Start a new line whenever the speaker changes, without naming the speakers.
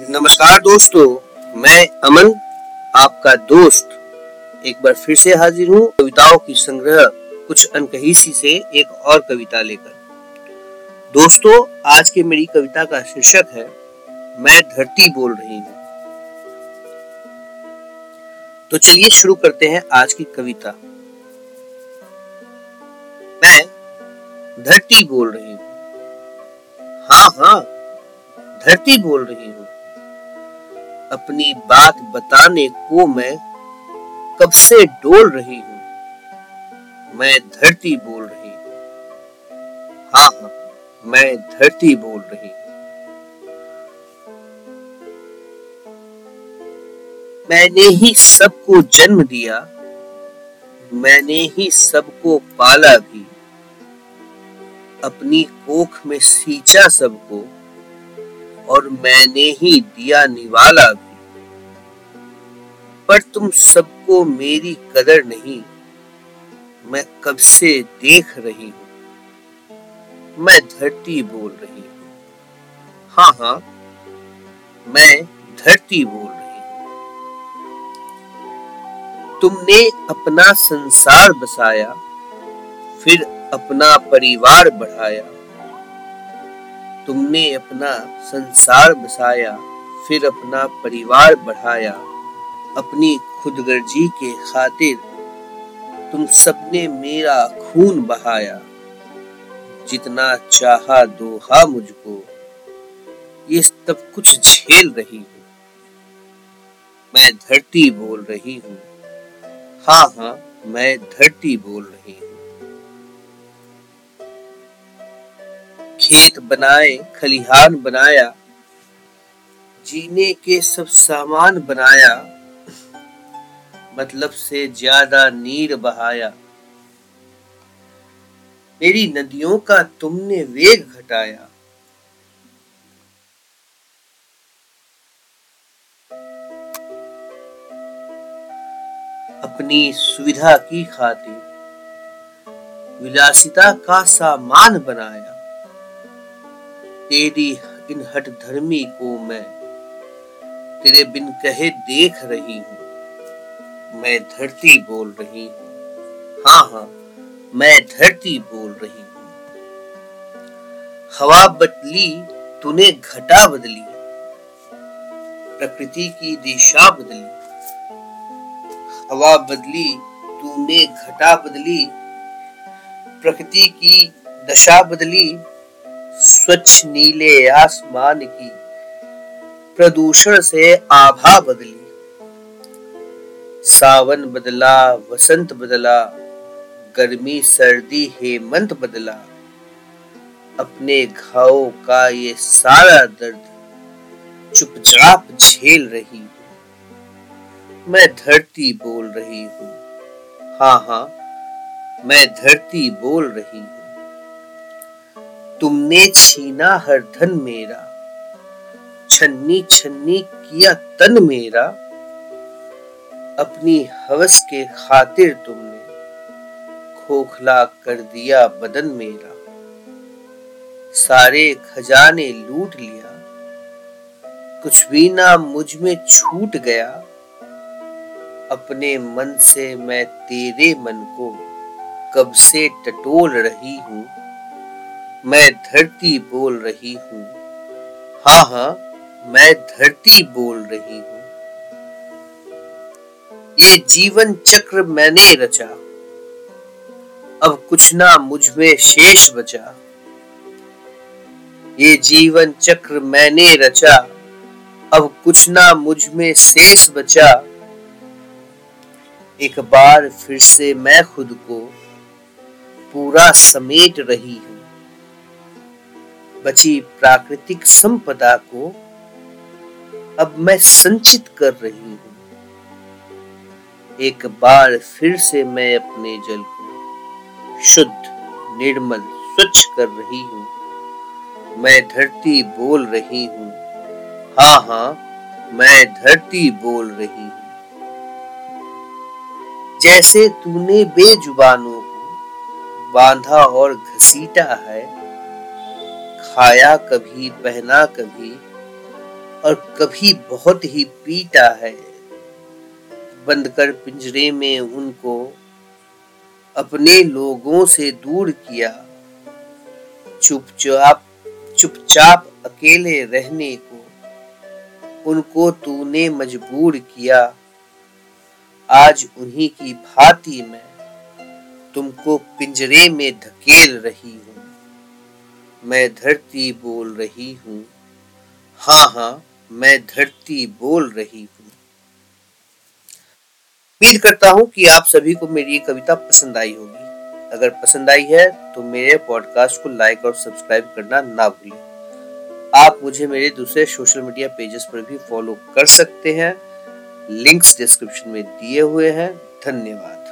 नमस्कार दोस्तों, मैं अमन, आपका दोस्त। एक बार फिर से हाजिर हूँ कविताओं की संग्रह, कुछ अनकहीसी से एक और कविता लेकर। दोस्तों, आज की मेरी कविता का शीर्षक है, मैं धरती बोल रही हूँ। तो चलिए शुरू करते हैं आज की कविता। मैं धरती बोल रही हूँ। हाँ हाँ धरती बोल रही हूँ। अपनी बात बताने को मैं कब से डोल रही हूँ? मैं धरती बोल रही हूँ। हाँ हाँ मैं धरती बोल रही मैंने ही सबको जन्म दिया, मैंने ही सबको पाला भी। अपनी कोख में सींचा सबको और मैंने ही दिया निवाला भी। पर तुम सबको मेरी कदर नहीं। मैं कब से देख रही हूँ। मैं धरती बोल रही हूँ। हाँ हाँ मैं धरती बोल रही हूँ। तुमने अपना संसार बसाया, फिर अपना परिवार बढ़ाया। तुमने अपना संसार बसाया, फिर अपना परिवार बढ़ाया, अपनी खुदगर्जी के खातिर तुम सबने मेरा खून बहाया। जितना चाहा दोहा मुझको, ये सब कुछ झेल रही हूँ। मैं धरती बोल रही हूँ। हाँ हाँ मैं धरती बोल रही हूँ। खेत बनाए, खलिहान बनाया, जीने के सब सामान बनाया मतलब से ज़्यादा नीर बहाया। मेरी नदियों का तुमने वेग घटाया। अपनी सुविधा की खातिर विलासिता का सामान बनाया। तेरी इन हट धर्मी को मैं तेरे बिन कहे देख रही हूँ। मैं धरती बोल रही हूँ। हाँ हाँ मैं धरती बोल रही हूँ। हवा बदली, तूने घटा बदली। प्रकृति की दिशा बदली। हवा बदली, तूने घटा बदली। प्रकृति की दशा बदली। स्वच्छ नीले आसमान की प्रदूषण से आभा बदली। सावन बदला, वसंत बदला, गर्मी, सर्दी, हेमंत बदला। अपने घाव का ये सारा दर्द चुपचाप झेल रही हूँ। मैं धरती बोल रही हूँ। हाँ हाँ मैं धरती बोल रही तुमने छीना हर धन मेरा, छन्नी छन्नी किया तन मेरा, अपनी हवस के खातिर तुमने खोखला कर दिया बदन मेरा। सारे खजाने लूट लिया, कुछ भी ना मुझमें छूट गया, अपने मन से मैं तेरे मन को कब से टटोल रही हूँ। मैं धरती बोल रही हूँ। हाँ हाँ मैं धरती बोल रही हूँ। ये जीवन चक्र मैंने रचा। अब कुछ ना मुझमें शेष बचा। ये जीवन चक्र मैंने रचा। अब कुछ ना मुझमें शेष बचा। एक बार फिर से मैं खुद को पूरा समेट रही हूँ। बची प्राकृतिक संपदा को अब मैं संचित कर रही हूँ। एक बार फिर से मैं अपने जल को शुद्ध, निर्मल, स्वच्छ कर रही हूँ। मैं धरती बोल रही हूँ। हाँ हाँ मैं धरती बोल रही हूँ। जैसे तूने बेजुबानों को बांधा और घसीटा है खाया कभी पहना कभी, और कभी बहुत ही पीटा है। बंद कर पिंजरे में उनको अपने लोगों से दूर किया। चुपचाप चुपचाप अकेले रहने को, उनको तूने मजबूर किया। आज उन्हीं की भांति मैं तुमको पिंजरे में धकेल रही हूँ। मैं धरती बोल रही हूँ। हाँ हाँ मैं धरती बोल रही हूँ। उम्मीद करता हूँ कि आप सभी को मेरी ये कविता पसंद आई होगी। अगर पसंद आई है तो मेरे पॉडकास्ट को लाइक और सब्सक्राइब करना ना भूलें। आप मुझे मेरे दूसरे सोशल मीडिया पेजेस पर भी फॉलो कर सकते हैं। लिंक्स डिस्क्रिप्शन में दिए हुए हैं। धन्यवाद।